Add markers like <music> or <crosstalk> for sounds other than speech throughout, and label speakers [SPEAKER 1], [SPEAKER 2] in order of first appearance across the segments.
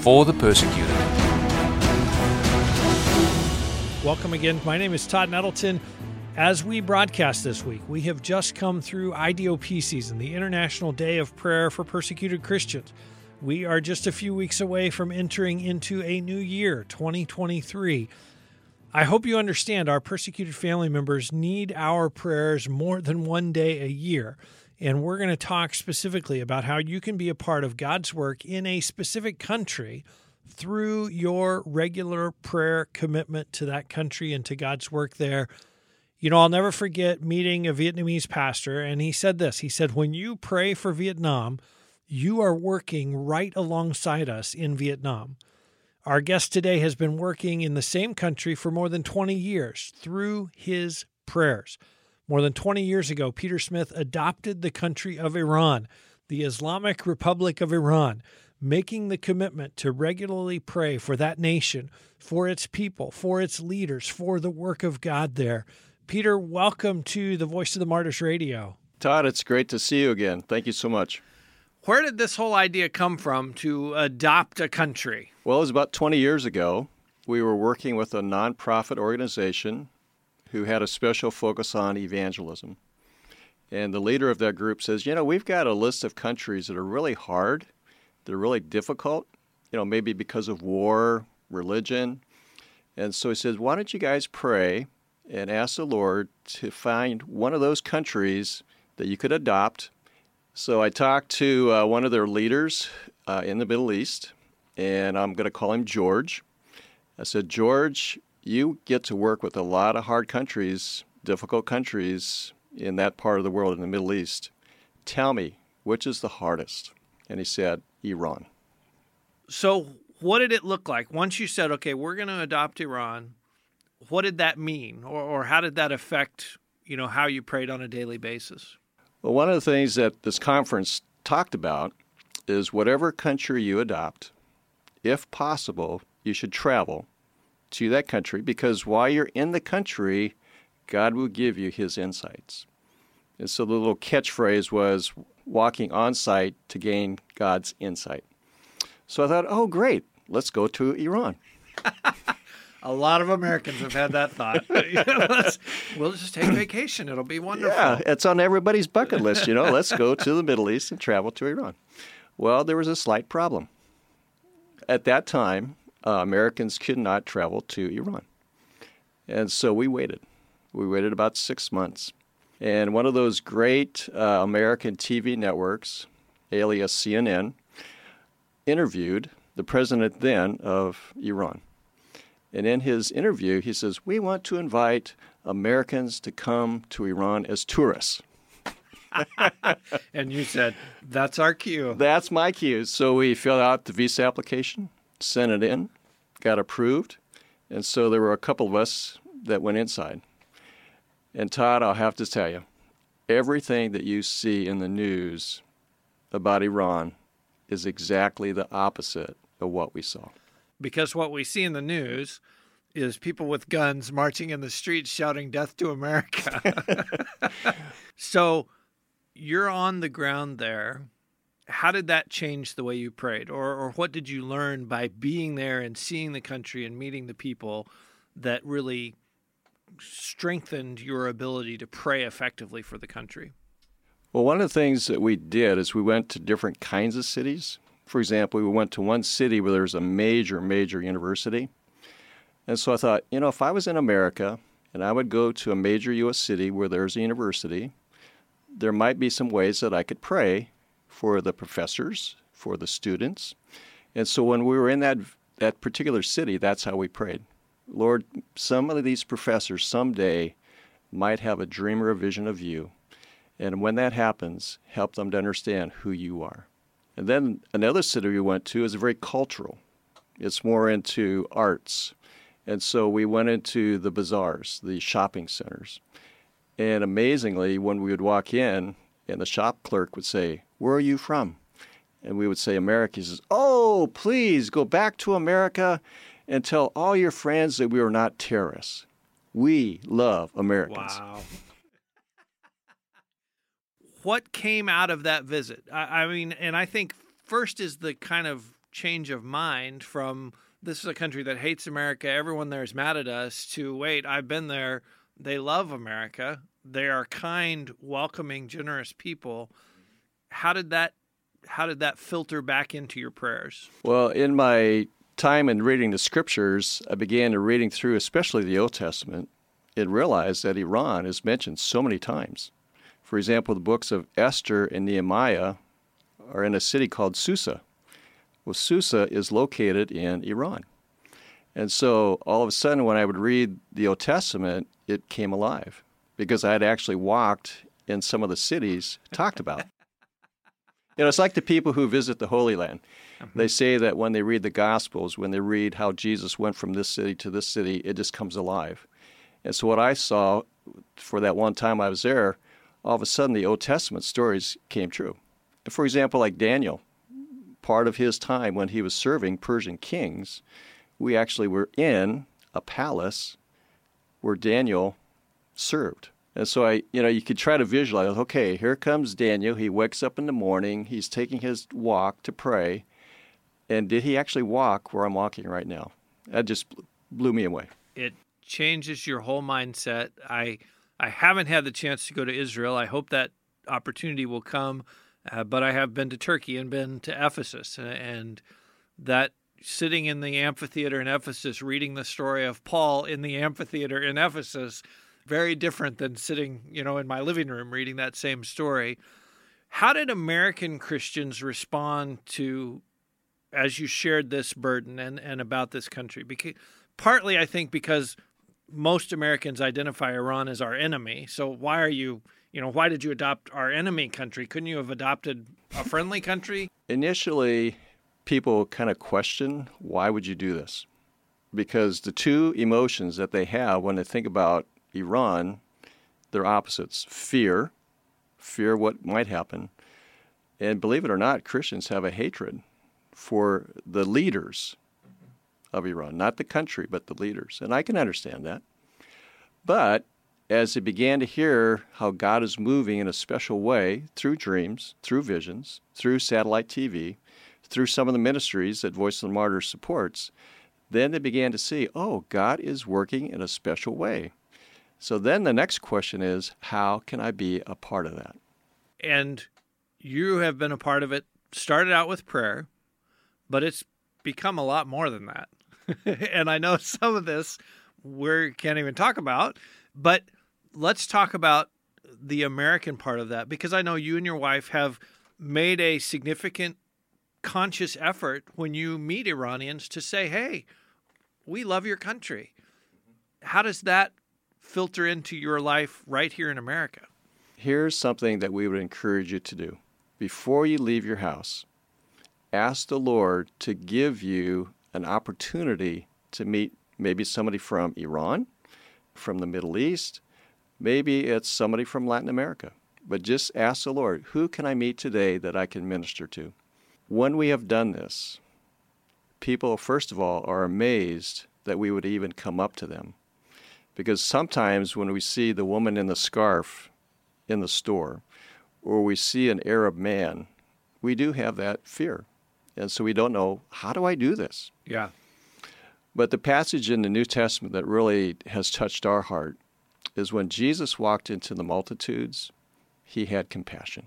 [SPEAKER 1] for the persecuted.
[SPEAKER 2] Welcome again. My name is Todd Nettleton. As we broadcast this week, we have just come through IDOP season, the International Day of Prayer for Persecuted Christians. We are just a few weeks away from entering into a new year, 2023. I hope you understand our persecuted family members need our prayers more than one day a year. And we're going to talk specifically about how you can be a part of God's work in a specific country through your regular prayer commitment to that country and to God's work there. You know, I'll never forget meeting a Vietnamese pastor, and he said this He said, When you pray for Vietnam, you are working right alongside us in Vietnam. Our guest today has been working in the same country for more than 20 years through his prayers. More than 20 years ago, Peter Smith adopted the country of Iran, the Islamic Republic of Iran, making the commitment to regularly pray for that nation, for its people, for its leaders, for the work of God there. Peter, welcome to the Voice of the Martyrs Radio.
[SPEAKER 3] Todd, it's great to see you again. Thank you so much.
[SPEAKER 2] Where did this whole idea come from to adopt a country?
[SPEAKER 3] Well, it was about 20 years ago. We were working with a nonprofit organization who had a special focus on evangelism. And the leader of that group says, You know, we've got a list of countries that are really hard, they're really difficult, you know, maybe because of war, religion. And so he says, Why don't you guys pray and ask the Lord to find one of those countries that you could adopt. So I talked to uh, one of their leaders uh, in the Middle East, and I'm going to call him George. I said, George, you get to work with a lot of hard countries, difficult countries in that part of the world in the Middle East. Tell me, which is the hardest? And he said, Iran.
[SPEAKER 2] So, what did it look like once you said, okay, we're going to adopt Iran? what did that mean, or, or how did that affect you know how you prayed on a daily basis?
[SPEAKER 3] Well, one of the things that this conference talked about is whatever country you adopt, if possible, you should travel to that country because while you're in the country, God will give you His insights. And so the little catchphrase was walking on site to gain God's insight. So I thought, oh, great, let's go to Iran. <laughs>
[SPEAKER 2] A lot of Americans have had that thought. <laughs> <laughs> we'll just take vacation. It'll be wonderful.
[SPEAKER 3] Yeah, it's on everybody's bucket list. You know, let's go to the Middle East and travel to Iran. Well, there was a slight problem. At that time, uh, Americans could not travel to Iran. And so we waited. We waited about six months. And one of those great uh, American TV networks, alias CNN, interviewed the president then of Iran. And in his interview, he says, We want to invite Americans to come to Iran as tourists. <laughs>
[SPEAKER 2] and you said, That's our cue.
[SPEAKER 3] That's my cue. So we filled out the visa application, sent it in, got approved. And so there were a couple of us that went inside. And Todd, I'll have to tell you, everything that you see in the news about Iran is exactly the opposite of what we saw
[SPEAKER 2] because what we see in the news is people with guns marching in the streets shouting death to America. <laughs> <laughs> so you're on the ground there. How did that change the way you prayed? Or, or what did you learn by being there and seeing the country and meeting the people that really strengthened your ability to pray effectively for the country?
[SPEAKER 3] Well, one of the things that we did is we went to different kinds of cities. For example, we went to one city where there's a major, major university. And so I thought, you know, if I was in America and I would go to a major U.S. city where there's a university, there might be some ways that I could pray for the professors, for the students. And so when we were in that, that particular city, that's how we prayed. Lord, some of these professors someday might have a dream or a vision of you. And when that happens, help them to understand who you are. And then another city we went to is very cultural. It's more into arts. And so we went into the bazaars, the shopping centers. And amazingly, when we would walk in and the shop clerk would say, Where are you from? And we would say, America. He says, Oh, please go back to America and tell all your friends that we are not terrorists. We love Americans.
[SPEAKER 2] Wow. what came out of that visit? I, I mean, and I think first is the kind of change of mind from this is a country that hates America, everyone there is mad at us, to wait, I've been there, they love America, they are kind, welcoming, generous people. How did that how did that filter back into your prayers?
[SPEAKER 3] Well, in my time in reading the scriptures, I began to reading through especially the Old Testament and realized that Iran is mentioned so many times. For example, the books of Esther and Nehemiah are in a city called Susa. Well, Susa is located in Iran. And so all of a sudden, when I would read the Old Testament, it came alive because I had actually walked in some of the cities talked about. you know, it's like the people who visit the Holy Land. Mm-hmm. They say that when they read the Gospels, when they read how Jesus went from this city to this city, it just comes alive. And so what I saw for that one time I was there, all of a sudden the Old Testament stories came true. For example, like Daniel, part of his time when he was serving Persian kings, we actually were in a palace where Daniel served. And so I, you know, you could try to visualize, okay, here comes Daniel. He wakes up in the morning, he's taking his walk to pray. And did he actually walk where I'm walking right now? That just blew me away.
[SPEAKER 2] It changes your whole mindset. I I haven't had the chance to go to Israel. I hope that opportunity will come. Uh, but I have been to Turkey and been to Ephesus, and that sitting in the amphitheater in Ephesus, reading the story of Paul in the amphitheater in Ephesus, very different than sitting, you know, in my living room reading that same story. How did American Christians respond to as you shared this burden and, and about this country? Because partly I think because most Americans identify Iran as our enemy. So why are you, you know, why did you adopt our enemy country? Couldn't you have adopted a friendly country?
[SPEAKER 3] Initially, people kind of question why would you do this? Because the two emotions that they have when they think about Iran, they're opposites. Fear, fear what might happen. And believe it or not, Christians have a hatred for the leaders of Iran, not the country, but the leaders. And I can understand that. But as they began to hear how God is moving in a special way through dreams, through visions, through satellite TV, through some of the ministries that Voice of the Martyrs supports, then they began to see, oh, God is working in a special way. So then the next question is, how can I be a part of that?
[SPEAKER 2] And you have been a part of it, started out with prayer, but it's become a lot more than that. <laughs> and I know some of this we can't even talk about, but let's talk about the American part of that because I know you and your wife have made a significant conscious effort when you meet Iranians to say, hey, we love your country. How does that filter into your life right here in America?
[SPEAKER 3] Here's something that we would encourage you to do. Before you leave your house, ask the Lord to give you an opportunity to meet maybe somebody from Iran, from the Middle East, maybe it's somebody from Latin America. But just ask the Lord, who can I meet today that I can minister to? When we have done this, people, first of all, are amazed that we would even come up to them. Because sometimes when we see the woman in the scarf in the store, or we see an Arab man, we do have that fear. And so we don't know, how do I do this?
[SPEAKER 2] Yeah.
[SPEAKER 3] But the passage in the New Testament that really has touched our heart is when Jesus walked into the multitudes, he had compassion.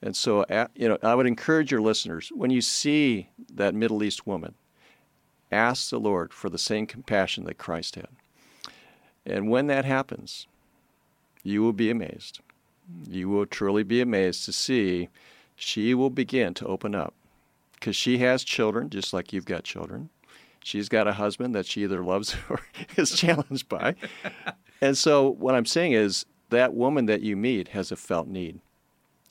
[SPEAKER 3] And so, you know, I would encourage your listeners when you see that Middle East woman, ask the Lord for the same compassion that Christ had. And when that happens, you will be amazed. You will truly be amazed to see she will begin to open up because she has children, just like you've got children. She's got a husband that she either loves <laughs> or is challenged by. and so, what I'm saying is that woman that you meet has a felt need.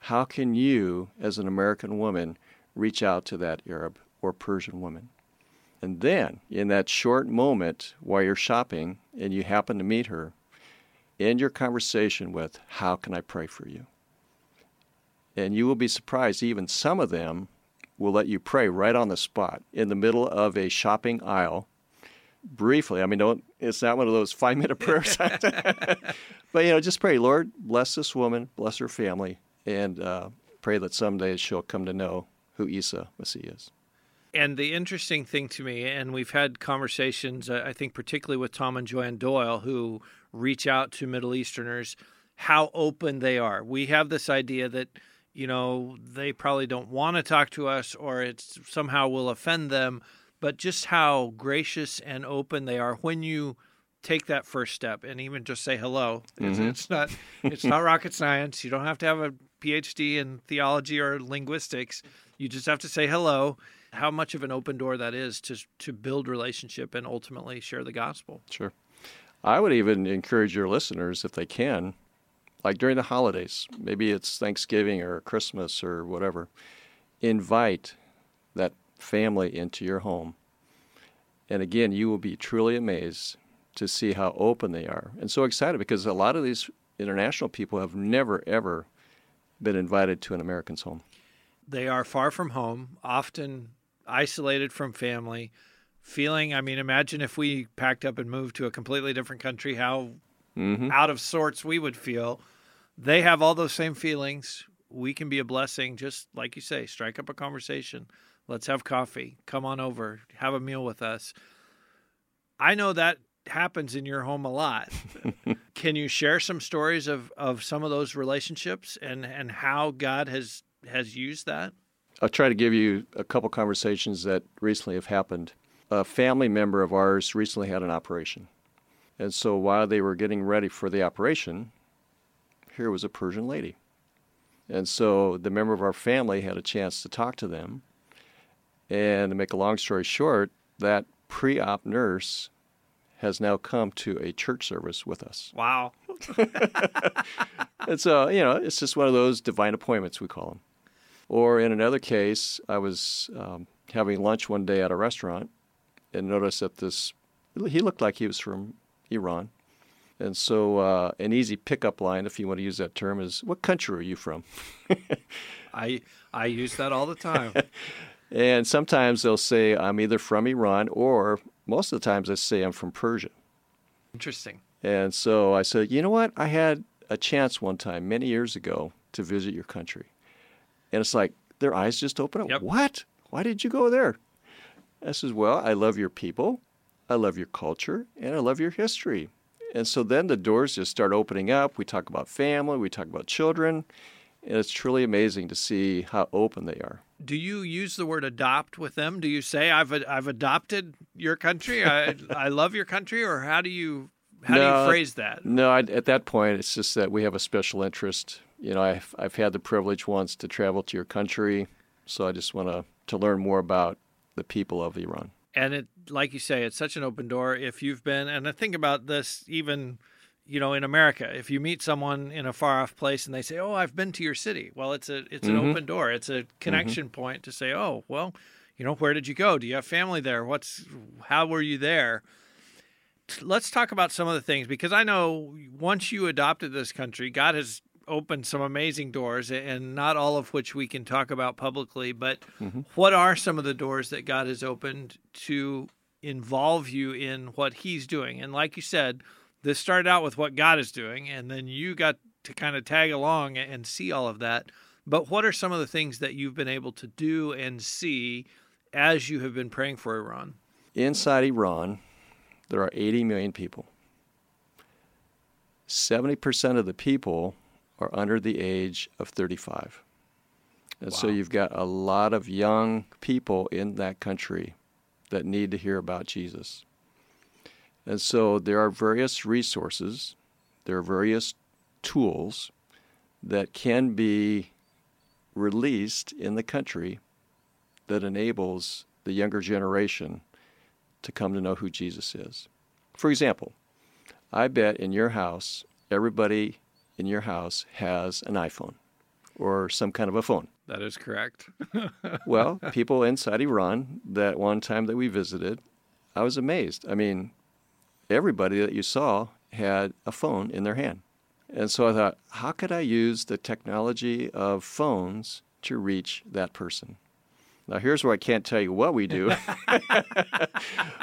[SPEAKER 3] How can you, as an American woman, reach out to that Arab or Persian woman? And then, in that short moment while you're shopping and you happen to meet her, end your conversation with, How can I pray for you? And you will be surprised, even some of them will let you pray right on the spot in the middle of a shopping aisle. Briefly, I mean, don't, it's not one of those five minute prayers. <laughs> but, you know, just pray, Lord, bless this woman, bless her family, and uh, pray that someday she'll come to know who Isa Messiah is.
[SPEAKER 2] And the interesting thing to me, and we've had conversations, uh, I think, particularly with Tom and Joanne Doyle, who reach out to Middle Easterners, how open they are. We have this idea that, you know, they probably don't want to talk to us or it somehow will offend them, but just how gracious and open they are when you take that first step and even just say hello. It's,
[SPEAKER 3] Mhm.
[SPEAKER 2] it's not it's not rocket science. You don't have to have a PhD in theology or linguistics. You just have to say hello. How much of an open door that is to to build relationship and ultimately share the gospel.
[SPEAKER 3] Sure. I would even encourage your listeners, if they can, like during the holidays, maybe it's Thanksgiving or Christmas or whatever, invite that family into your home. And again, you will be truly amazed to see how open they are and so excited because a lot of these international people have never, ever been invited to an American's home.
[SPEAKER 2] They are far from home, often isolated from family, feeling I mean, imagine if we packed up and moved to a completely different country, how
[SPEAKER 3] Mm-hmm.
[SPEAKER 2] out of sorts we would feel. They have all those same feelings. We can be a blessing, just like you say, strike up a conversation. Let's have coffee. Come on over. Have a meal with us. I know that happens in your home a lot. <laughs> can you share some stories of, of some of those relationships and, and how God has has used that?
[SPEAKER 3] I'll try to give you a couple conversations that recently have happened. A family member of ours recently had an operation. And so while they were getting ready for the operation, here was a Persian lady. And so the member of our family had a chance to talk to them. And to make a long story short, that pre op nurse has now come to a church service with us.
[SPEAKER 2] Wow. <laughs>
[SPEAKER 3] It's uh, you know, it's just one of those divine appointments we call them. Or in another case, I was um, having lunch one day at a restaurant and noticed that this he looked like he was from Iran. And so, uh, an easy pickup line, if you want to use that term, is "What country are you from?" <laughs>
[SPEAKER 2] I I use that all the time. <laughs>
[SPEAKER 3] And sometimes they'll say, "I'm either from Iran," or most of the times they say, "I'm from Persia."
[SPEAKER 2] Interesting.
[SPEAKER 3] And so I said, you know what? I had a chance one time many years ago to visit your country. And it's like their eyes just open up.
[SPEAKER 2] Yep.
[SPEAKER 3] What? Why did you go there? I says, well, I love your people, I love your culture, and I love your history. And so then the doors just start opening up. We talk about family, we talk about children, and it's truly amazing to see how open they are.
[SPEAKER 2] Do you use the word adopt with them? Do you say I've I've adopted your country? I <laughs> I love your country, or how do you how do
[SPEAKER 3] No.
[SPEAKER 2] you phrase that?
[SPEAKER 3] No, I, at that point, it's just that we have a special interest. You know, I've, I've had the privilege once to travel to your country, so I just want to, to learn more about the people of Iran.
[SPEAKER 2] And it, like you say, it's such an open door. If you've been, and I think about this even, you know, in America, if you meet someone in a far off place and they say, "Oh, I've been to your city," well, it's a it's an
[SPEAKER 3] Mhm.
[SPEAKER 2] open door. It's a connection point to say, "Oh, well, you know, where did you go? Do you have family there? What's how were you there?" Let's talk about some of the things because I know once you adopted this country, God has opened some amazing doors, and not all of which we can talk about publicly. But
[SPEAKER 3] Mhm.
[SPEAKER 2] what are some of the doors that God has opened to involve you in what He's doing? And like you said, this started out with what God is doing, and then you got to kind of tag along and see all of that. But what are some of the things that you've been able to do and see as you have been praying for Iran?
[SPEAKER 3] Inside Iran, there are 80 million people. 70% of the people are under the age of 35. And so you've got a lot of young people in that country that need to hear about Jesus. And so there are various resources, there are various tools that can be released in the country that enables the younger generation to come to know who Jesus is. For example, I bet in your house, everybody in your house has an iPhone or some kind of a phone.
[SPEAKER 2] That is correct. <laughs>
[SPEAKER 3] well, people inside Iran that one time that we visited, I was amazed. I mean, everybody that you saw had a phone in their hand. And so I thought, how could I use the technology of phones to reach that person? Now, here's where I can't tell you what we do, <laughs>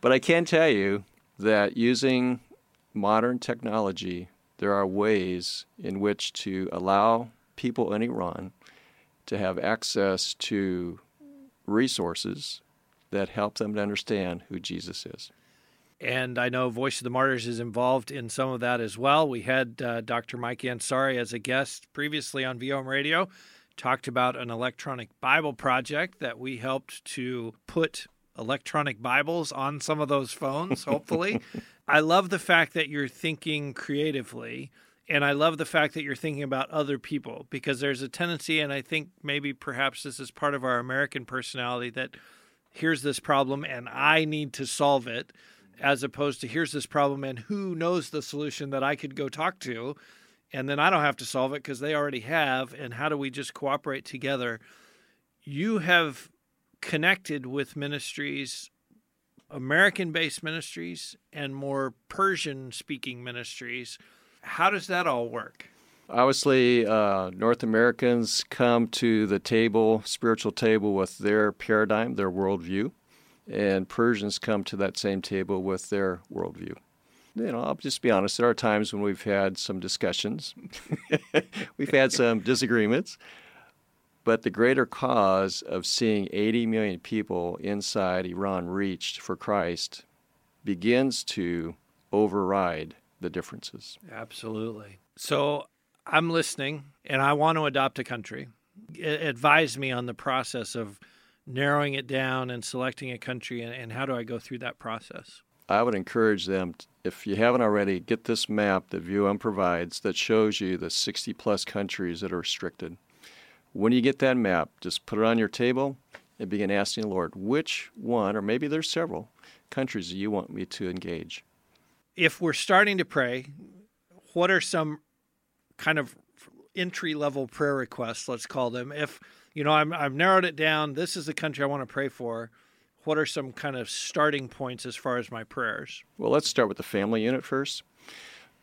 [SPEAKER 3] but I can tell you that using modern technology, there are ways in which to allow people in Iran to have access to resources that help them to understand who Jesus is.
[SPEAKER 2] And I know Voice of the Martyrs is involved in some of that as well. We had uh, Dr. Mike Ansari as a guest previously on VOM Radio, talked about an electronic Bible project that we helped to put electronic Bibles on some of those phones, <laughs> hopefully. I love the fact that you're thinking creatively. And I love the fact that you're thinking about other people because there's a tendency, and I think maybe perhaps this is part of our American personality that here's this problem and I need to solve it as opposed to here's this problem and who knows the solution that I could go talk to and then I don't have to solve it because they already have and how do we just cooperate together? You have connected with ministries American based ministries and more Persian speaking ministries. How does that all work?
[SPEAKER 3] Obviously uh, North Americans come to the table spiritual table with their paradigm their worldview and Persians come to that same table with their worldview. You know, I'll just be honest, there are times when we've had some discussions, <laughs> we've had some disagreements, but the greater cause of seeing 80 million people inside Iran reached for Christ begins to override the differences.
[SPEAKER 2] Absolutely. So I'm listening and I want to adopt a country. Advise me on the process of narrowing it down and selecting a country, and, and how do I go through that process?
[SPEAKER 3] I would encourage them, if you haven't already, get this map that VOM provides that shows you the 60 plus countries that are restricted. When you get that map, just put it on your table and begin asking the Lord, which one, or maybe there's several, countries you want me to engage.
[SPEAKER 2] If we're starting to pray, what are some kind of entry level prayer requests, let's call them? If you know, I'm, I've narrowed it down. This is the country I want to pray for. What are some kind of starting points as far as my prayers?
[SPEAKER 3] Well, let's start with the family unit first.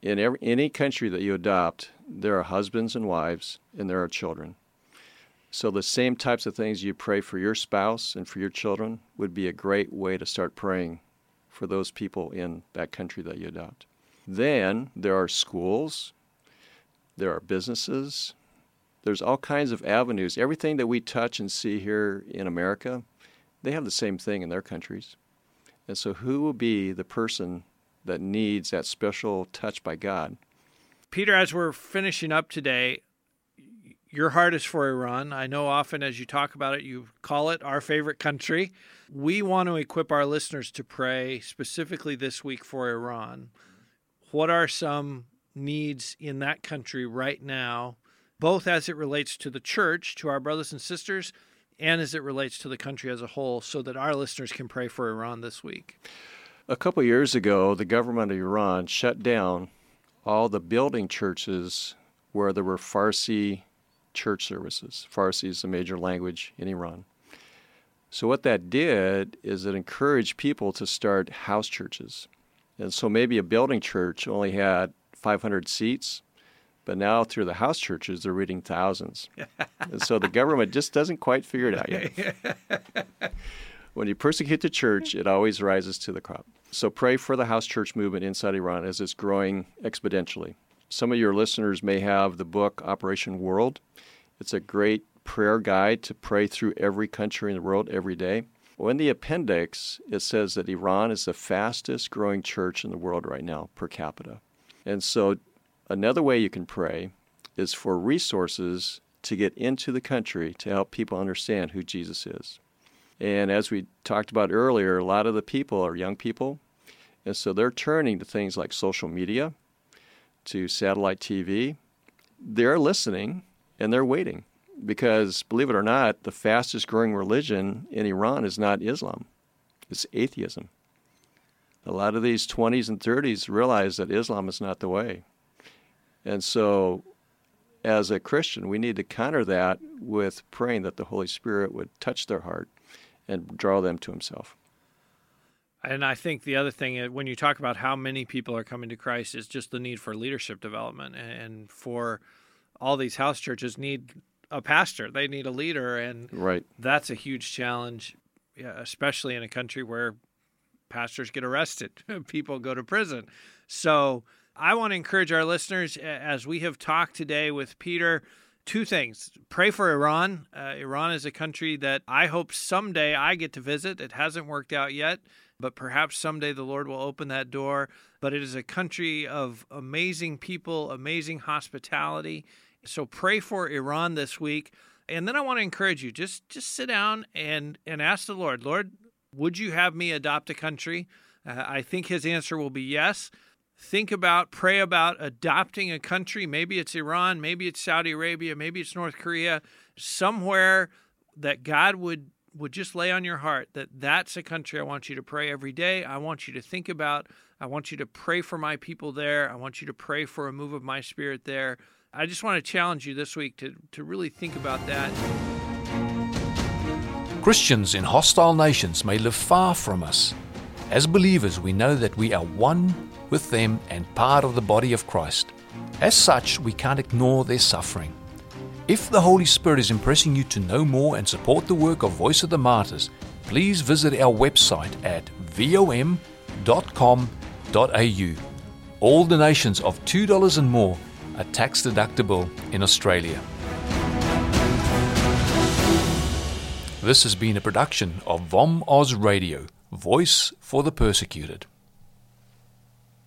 [SPEAKER 3] In every, any country that you adopt, there are husbands and wives, and there are children. So, the same types of things you pray for your spouse and for your children would be a great way to start praying for those people in that country that you adopt. Then there are schools, there are businesses, there's all kinds of avenues. Everything that we touch and see here in America, they have the same thing in their countries. And so, who will be the person that needs that special touch by God?
[SPEAKER 2] Peter, as we're finishing up today, your heart is for Iran. I know often as you talk about it, you call it our favorite country. We want to equip our listeners to pray specifically this week for Iran. What are some needs in that country right now both as it relates to the church, to our brothers and sisters, and as it relates to the country as a whole, so that our listeners can pray for Iran this week.
[SPEAKER 3] A couple years ago, the government of Iran shut down all the building churches where there were Farsi church services. Farsi is a major language in Iran. So, what that did is it encouraged people to start house churches. And so, maybe a building church only had 500 seats, but now through the house churches, they're reading thousands. <laughs> and so the government just doesn't quite figure it out yet. <laughs> when you persecute the church, it always rises to the crop. So pray for the house church movement inside Iran as it's growing exponentially. Some of your listeners may have the book Operation World. It's a great prayer guide to pray through every country in the world every day. Well, in the appendix, it says that Iran is the fastest growing church in the world right now per capita. And so Another way you can pray is for resources to get into the country to help people understand who Jesus is. And as we talked about earlier, a lot of the people are young people, and so they're turning to things like social media, to satellite TV. They're listening and they're waiting because, believe it or not, the fastest growing religion in Iran is not Islam, it's atheism. A lot of these 20s and 30s realize that Islam is not the way. And so as a Christian, we need to counter that with praying that the Holy Spirit would touch their heart and draw them to Himself.
[SPEAKER 2] And I think the other thing, uh, when you talk about how many people are coming to Christ, is just the need for leadership development. And for all these house churches, need a pastor, they need a leader. And
[SPEAKER 3] right.
[SPEAKER 2] that's a huge challenge, especially in a country where pastors get arrested, <laughs> people go to prison. So I want to encourage our listeners, as we have talked today with Peter, two things. Pray for Iran. Uh, Iran is a country that I hope someday I get to visit. It hasn't worked out yet, but perhaps someday the Lord will open that door. But it is a country of amazing people, amazing hospitality. So pray for Iran this week. And then I want to encourage you just just sit down and and ask the Lord, Lord, would you have me adopt a country? Uh, I think his answer will be yes think about, pray about adopting a country. Maybe it's Iran, maybe it's Saudi Arabia, maybe it's North Korea, somewhere that God would would just lay on your heart that that's a country I want you to pray every day. I want you to think about. I want you to pray for my people there. I want you to pray for a move of my spirit there. I just want to challenge you this week to, to really think about that.
[SPEAKER 1] Christians in hostile nations may live far from us. As believers, we know that we are one with them and part of the body of Christ. As such, we can't ignore their suffering. If the Holy Spirit is impressing you to know more and support the work of Voice of the Martyrs, please visit our website at vom.com.au. All donations of $2 and more are tax deductible in Australia. This has been a production of VOM Oz Radio, Voice for the Persecuted.